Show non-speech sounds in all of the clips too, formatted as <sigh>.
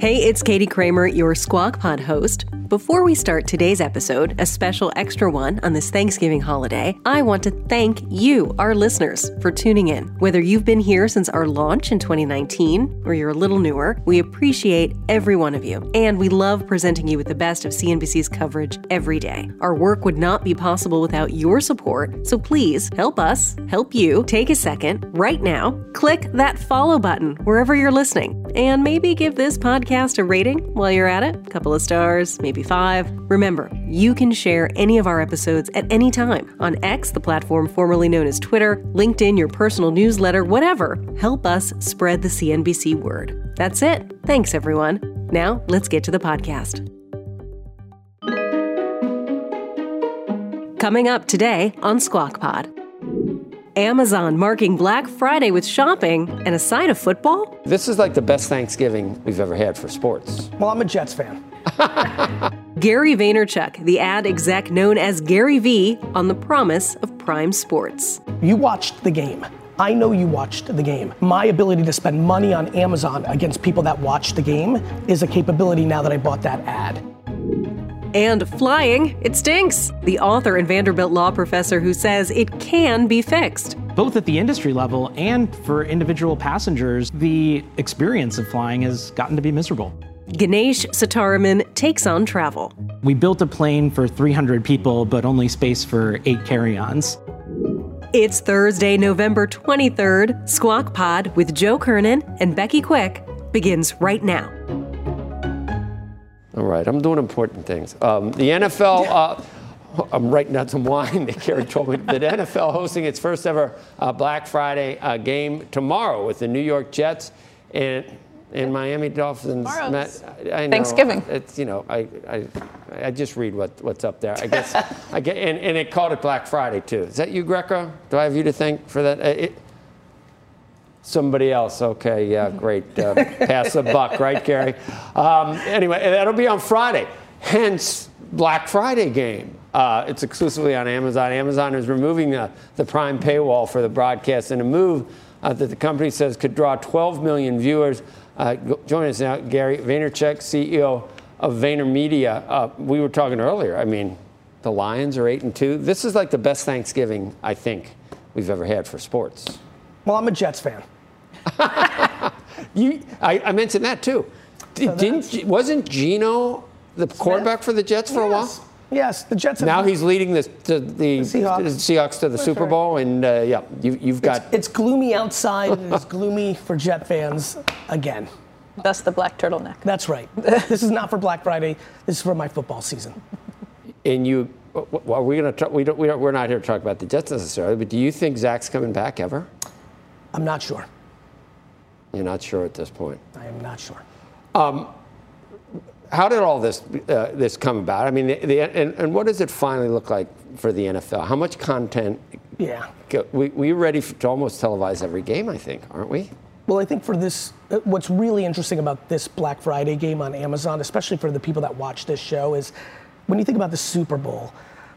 Hey, it's Katie Kramer, your Squawk Pod host. Before we start today's episode, a special extra one on this Thanksgiving holiday, I want to thank you, our listeners, for tuning in. Whether you've been here since our launch in 2019 or you're a little newer, we appreciate every one of you, and we love presenting you with the best of CNBC's coverage every day. Our work would not be possible without your support, so please help us help you. Take a second right now, click that follow button wherever you're listening, and maybe give this podcast a rating while you're at it. A couple of stars, maybe five. Remember, you can share any of our episodes at any time on X, the platform formerly known as Twitter, LinkedIn, your personal newsletter, whatever. Help us spread the CNBC word. That's it. Thanks, everyone. Now, let's get to the podcast. Coming up today on Squawk Pod. Amazon marking Black Friday with shopping and a side of football? This is like the best Thanksgiving we've ever had for sports. Well, I'm a Jets fan. <laughs> Gary Vaynerchuk, the ad exec known as Gary Vee, on the promise of Prime Sports. You watched the game. I know you watched the game. My ability to spend money on Amazon against people that watch the game is a capability now that I bought that ad. And flying, it stinks. The author and Vanderbilt law professor who says it can be fixed. Both at the industry level and for individual passengers, the experience of flying has gotten to be miserable. Ganesh Sitaraman takes on travel. We built a plane for 300 people, but only space for eight carry ons. It's Thursday, November 23rd. Squawk Pod with Joe Kernen and Becky Quick begins right now. All right, I'm doing important things. Um, the NFL. <laughs> Uh, I'm writing down some wine that Gary told me. The NFL hosting its first ever uh, Black Friday uh, game tomorrow with the New York Jets and and Miami Dolphins. Tomorrow's I know, Thanksgiving. It's you know I, I I just read what what's up there. I guess <laughs> I get and, and it called it Black Friday too. Is that you, Greco? Do I have you to thank for that? Uh, It, Somebody else. Okay, yeah, great. Uh, pass the buck, right, Gary? Um, anyway, that'll be on Friday. Hence, Black Friday game. Uh, it's exclusively on Amazon. Amazon is removing the, the Prime paywall for the broadcast in a move uh, that the company says could draw 12 million viewers. Uh, join us now, Gary Vaynerchuk, CEO of VaynerMedia. Uh, we were talking earlier. I mean, the Lions are eight and two. This is like the best Thanksgiving I think we've ever had for sports. Well, I'm a Jets fan. <laughs> You, I, I mentioned that too. So didn't wasn't Geno the quarterback for the Jets for a while? Yes. Yes, the Jets. Have Now he's leading the the, the, Seahawks. the Seahawks to the That's Super right. Bowl, and uh, yeah, you, you've got It's gloomy outside. and it's gloomy for Jet fans again. That's the black turtleneck. That's right. this is not for Black Friday. This is for my football season. and you. Well, we're gonna talk, we don't, we don't, we're not here to talk about the Jets necessarily, but do you think Zach's coming back ever? I'm not sure. You're not sure at this point. I am not sure. How did all this uh, this come about? I mean, the, the, and, and what does it finally look like for the NFL? How much content? Yeah. We, we're ready to almost televise every game, I think, aren't we? Well, I think for this, uh, what's really interesting about this Black Friday game on Amazon, especially for the people that watch this show, is when you think about the Super Bowl,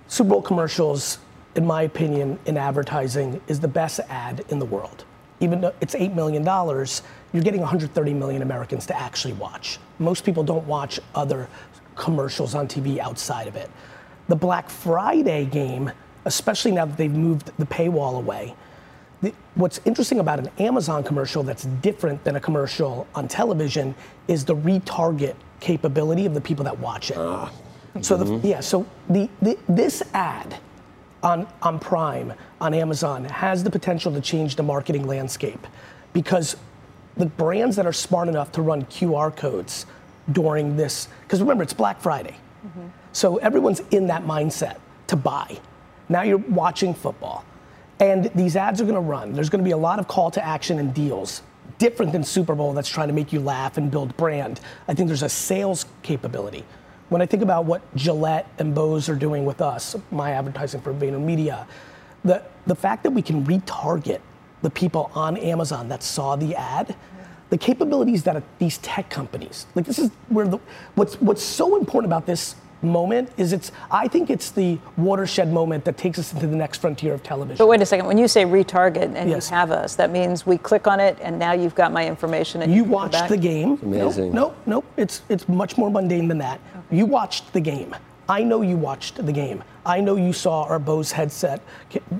Super Bowl commercials, in my opinion, in advertising, is the best ad in the world. Even though it's $8 million, you're getting 130 million Americans to actually watch. Most people don't watch other commercials on TV outside of it. The Black Friday game, especially now that they've moved the paywall away, the, what's interesting about an Amazon commercial that's different than a commercial on television is the retarget capability of the people that watch it. Ah. So the, mm-hmm. yeah, so the, the this ad on on Prime on Amazon has the potential to change the marketing landscape because the brands that are smart enough to run QR codes during this because remember it's Black Friday. Mm-hmm. So everyone's in that mindset to buy. Now you're watching football. And these ads are going to run. There's going to be a lot of call to action and deals, different than Super Bowl that's trying to make you laugh and build brand. I think there's a sales capability. When I think about what Gillette and Bose are doing with us, my advertising for VaynerMedia, the, the fact that we can retarget the people on Amazon that saw the ad, the capabilities that these tech companies, like this is where the, what's, what's so important about this moment is it's I think it's the watershed moment that takes us into the next frontier of television. But wait a second, when you say retarget and Yes. you have us, that means we click on it and now you've got my information and You can go watched back? the game. amazing. Nope, nope, nope. It's it's much more mundane than that. You watched the game. I know you watched the game. I know you saw our Bose headset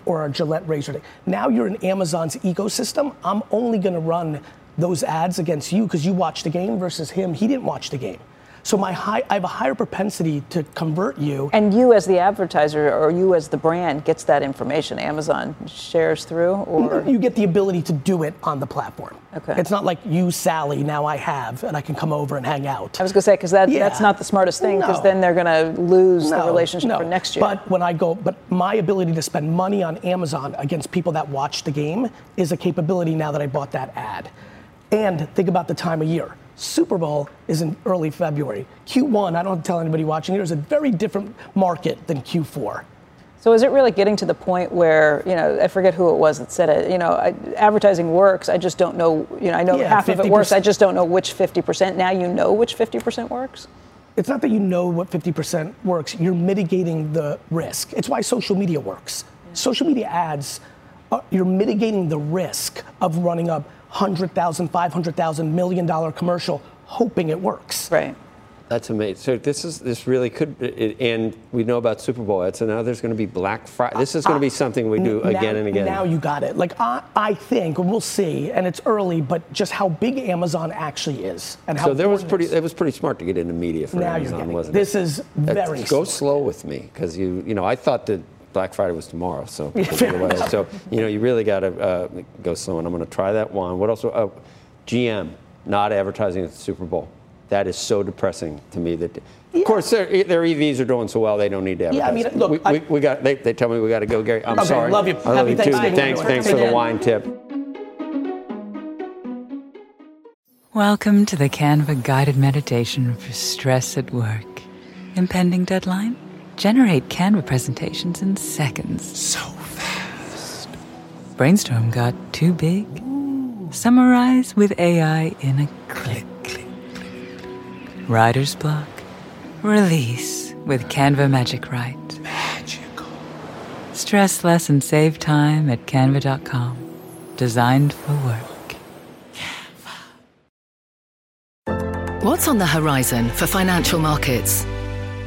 or our Gillette razor. Now you're in Amazon's ecosystem. I'm only going to run those ads against you because you watched the game versus him. He didn't watch the game. So my high, I have a higher propensity to convert you. And you as the advertiser or you as the brand gets that information. Amazon shares through or you get the ability to do it on the platform. Okay. It's not like you, Sally, now I have, and I can come over and hang out. I was going to say because that, Yeah. that's not the smartest thing because No. then they're going to lose the relationship no. for next year. But when I go, but my ability to spend money on Amazon against people that watch the game is a capability now that I bought that ad. And think about the time of year. Super Bowl is in early February. Q1, I don't have to tell anybody watching here, is a very different market than Q4. So is it really getting to the point where you know I forget who it was that said it? You know, I, advertising works. I just don't know. You know, I know Yeah, half of it works. I just don't know which 50%. Now you know which 50% works. It's not that you know what 50% works, you're mitigating the risk. It's why social media works. Social media ads, uh, you're mitigating the risk of running a $100,000, $500,000, million dollar commercial hoping it works. Right. That's amazing. So this is this really could, it, and we know about Super Bowl ads. So now there's going to be Black Friday. This is going to be ah, something we do N- again and again. Now you got it. Like I, I think, we'll see, and it's early, but just how big Amazon actually is, and how so there was pretty. it is. It was pretty smart to get into media for Now you're Amazon, getting wasn't it? This is That's- very Go smart. slow with me, because you, you know, I thought that Black Friday was tomorrow. So, <laughs> Yeah, so you know, you really got to uh, go slow. And I'm going to try that one. What else? Uh, GM not advertising at the Super Bowl. That is so depressing to me. That, of course, their, their EVs are doing so well, they don't need to advertise. Yeah, I advertise. mean, look, we, I- we, we got. They, they tell me we got to go, Gary. I'm Okay, sorry. love you. I love Happy you too. Thanksgiving, Thanks, thanks for the wine tip. Welcome to the Canva guided meditation for stress at work. Impending deadline? Generate Canva presentations in seconds. So fast. Brainstorm got too big? Summarize with AI in a click. Writer's block? Release with Canva Magic Write. Magical. Stress less and save time at canva.com. Designed for work. What's on the horizon for financial markets?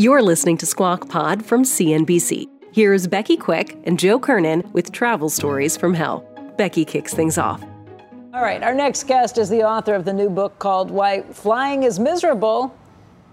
You're listening to Squawk Pod from CNBC. Here's Becky Quick and Joe Kernen with travel stories from hell. Becky kicks things off. All right, our next guest is the author of the new book called Why Flying is Miserable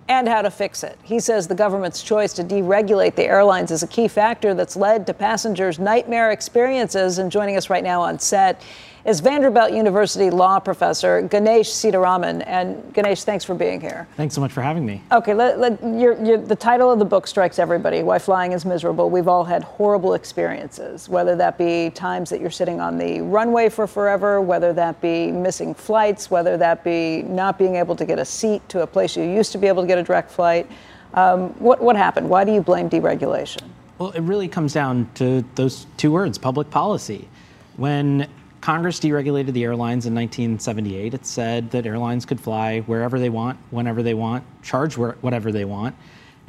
and How to Fix It. He says the government's choice to deregulate the airlines is a key factor that's led to passengers' nightmare experiences. And joining us right now on set is Vanderbilt University law professor Ganesh Sitaraman. And Ganesh, thanks for being here. Thanks so much for having me. Okay, let, let, you're, you're, the title of the book strikes everybody. Why flying is miserable. We've all had horrible experiences, whether that be times that you're sitting on the runway for forever, whether that be missing flights, whether that be not being able to get a seat to a place you used to be able to get a direct flight. Um, what, what happened? Why do you blame deregulation? Well, it really comes down to those two words public policy. When Congress deregulated the airlines in 1978, it said that airlines could fly wherever they want, whenever they want, charge whatever they want.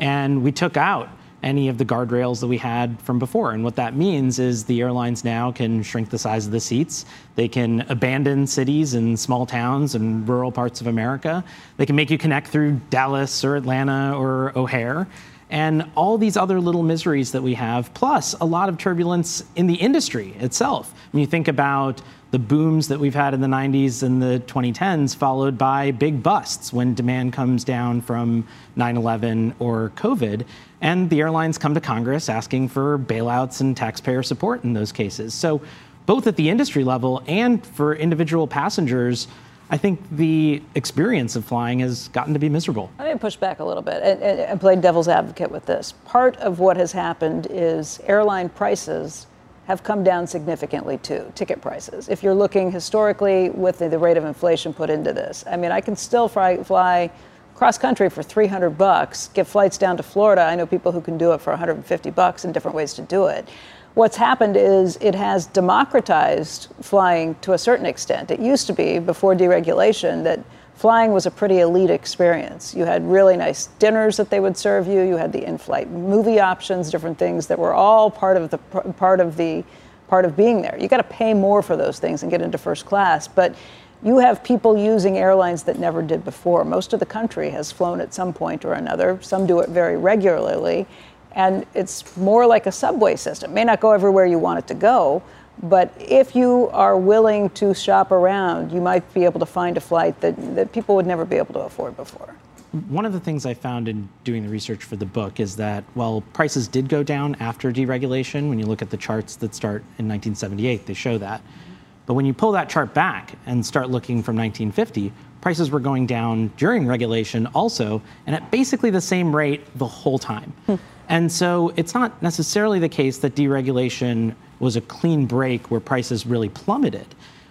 And we took out any of the guardrails that we had from before. And what that means is the airlines now can shrink the size of the seats. They can abandon cities and small towns and rural parts of America. They can make you connect through Dallas or Atlanta or O'Hare. And all these other little miseries that we have, plus a lot of turbulence in the industry itself. When you think about the booms that we've had in the 90s and the 2010s, followed by big busts when demand comes down from 9 11 or COVID. And the airlines come to Congress asking for bailouts and taxpayer support in those cases. So, both at the industry level and for individual passengers, I think the experience of flying has gotten to be miserable. Me push back a little bit and, and, and play devil's advocate with this. Part of what has happened is airline prices have come down significantly too, ticket prices. If you're looking historically with the, the rate of inflation put into this, I mean, I can still fly, fly cross country for 300 bucks, get flights down to Florida. I know people who can do it for 150 bucks and different ways to do it. What's happened is it has democratized flying to a certain extent. It used to be before deregulation that flying was a pretty elite experience. You had really nice dinners that they would serve you. You had the in-flight movie options, different things that were all part of the part of the part of being there. You got to pay more for those things and get into first class, but you have people using airlines that never did before. Most of the country has flown at some point or another. Some do it very regularly, and it's more like a subway system. It may not go everywhere you want it to go, but if you are willing to shop around, you might be able to find a flight that, that people would never be able to afford before. One of the things I found in doing the research for the book is that while prices did go down after deregulation, when you look at the charts that start in 1978, they show that. But when you pull that chart back and start looking from 1950, prices were going down during regulation also, and at basically the same rate the whole time. Hmm. And so it's not necessarily the case that deregulation was a clean break where prices really plummeted.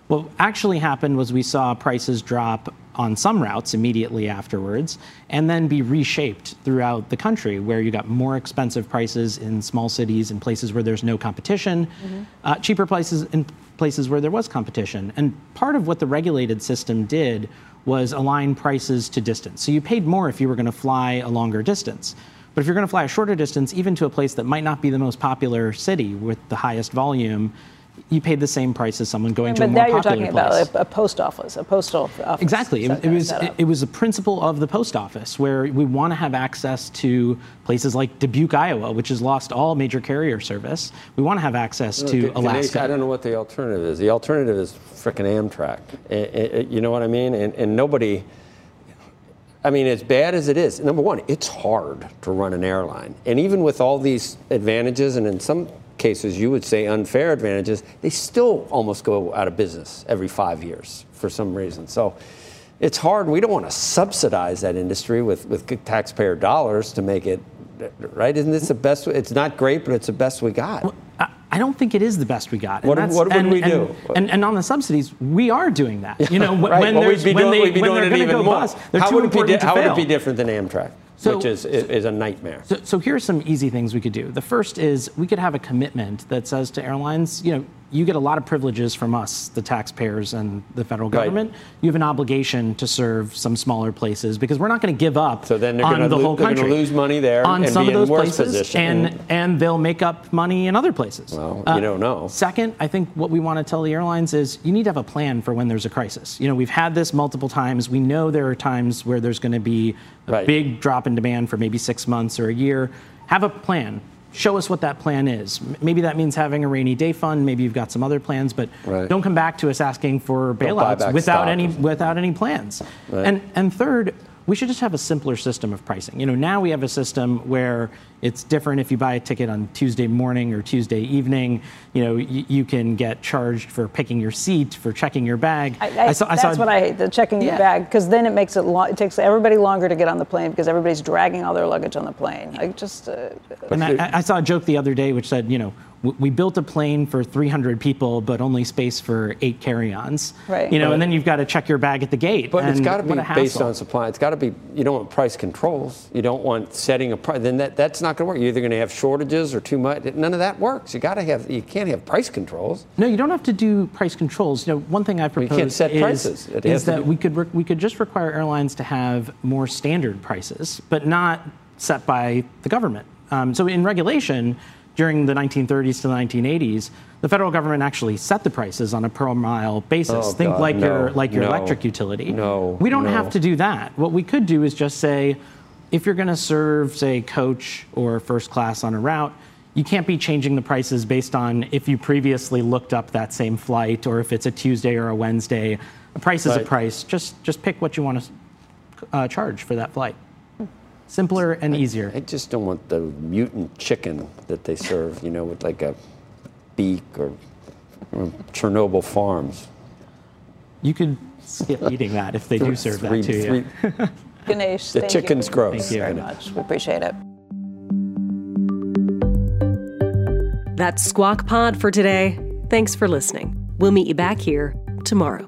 What actually happened was we saw prices drop on some routes immediately afterwards and then be reshaped throughout the country where you got more expensive prices in small cities and places where there's no competition, mm-hmm. uh, cheaper prices in places where there was competition. And part of what the regulated system did was align prices to distance. So you paid more if you were going to fly a longer distance. But if you're going to fly a shorter distance, even to a place that might not be the most popular city with the highest volume, you paid the same price as someone going to a more popular place. But now you're talking about a, a, post office, a postal office. Exactly. It, it was it, it, was a principle of the post office where we want to have access to places like Dubuque, Iowa, which has lost all major carrier service. We want to have access no, to Alaska. I don't know what the alternative is. The alternative is fricking Amtrak. It, you know what I mean? And, and nobody. I mean, as bad as it is, number one, it's hard to run an airline. And even with all these advantages, and in some cases you would say unfair advantages, they still almost go out of business every five years for some reason. So it's hard. We don't want to subsidize that industry with, with taxpayer dollars to make it right. Isn't this the best? It's not great, but it's the best we got. Don't think it is the best we got. what, what would and, we do? And, and, and, on the subsidies, we are doing that. You know, <laughs> right. when, well, when, doing, they, when they're going to go more. bust, how too would important di- to How would it be different than Amtrak? So, which is, is a nightmare. So, so here are some easy things we could do. The first is we could have a commitment that says to airlines, you know, you get a lot of privileges from us, the taxpayers and the federal government. Right. You have an obligation to serve some smaller places because we're not going to give up so then they're on the lo- whole country. They're going to lose money there on and some be of those worse places, position. and and they'll make up money in other places. Well, uh, don't know. Second, I think what we want to tell the airlines is you need to have a plan for when there's a crisis. You know, we've had this multiple times. We know there are times where there's going to be a right. big drop in demand for maybe six months or a year. Have a plan show us what that plan is. Maybe that means having a rainy day fund. Maybe you've got some other plans, but right. don't come back to us asking for bailouts without any without any plans. Right. And and third, we should just have a simpler system of pricing. You know, now we have a system where it's different if you buy a ticket on Tuesday morning or Tuesday evening. You know, y- you can get charged for picking your seat, for checking your bag. I, I, I saw, that's saw, what I hate, the checking yeah. your bag, because then it makes it lo- it takes everybody longer to get on the plane because everybody's dragging all their luggage on the plane. I just. Uh, and I, I saw a joke the other day which said, you know, we built a plane for 300 people, but only space for eight carry-ons. Right. You know, right. and then you've got to check your bag at the gate. But it's got to be based on supply. It's got to be. You don't want price controls. You don't want setting a price. Then that, that's not going to work. You're either going to have shortages or too much. None of that works. You got to have. You can't have price controls. No, you don't have to do price controls. You know, one thing I propose well, can't set is, prices. is that we could re- we could just require airlines to have more standard prices, but not set by the government. Um, so in regulation during the 1930s to the 1980s, the federal government actually set the prices on a per mile basis. Oh, Think God, like no, your like your no, electric utility. No, we don't no. have to do that. What we could do is just say, if you're going to serve, say, coach or first class on a route, you can't be changing the prices based on if you previously looked up that same flight or if it's a Tuesday or a Wednesday. A price is a price. Just just pick what you want to uh, charge for that flight. Simpler and easier. I just don't want the mutant chicken that they serve, you know, with like a beak or, or Chernobyl Farms. You could skip eating that if they do serve Three- that to you. three- Ganesh, The chicken's you. gross. Thank you. very much. We appreciate it. That's Squawk Pod for today. Thanks for listening. We'll meet you back here tomorrow.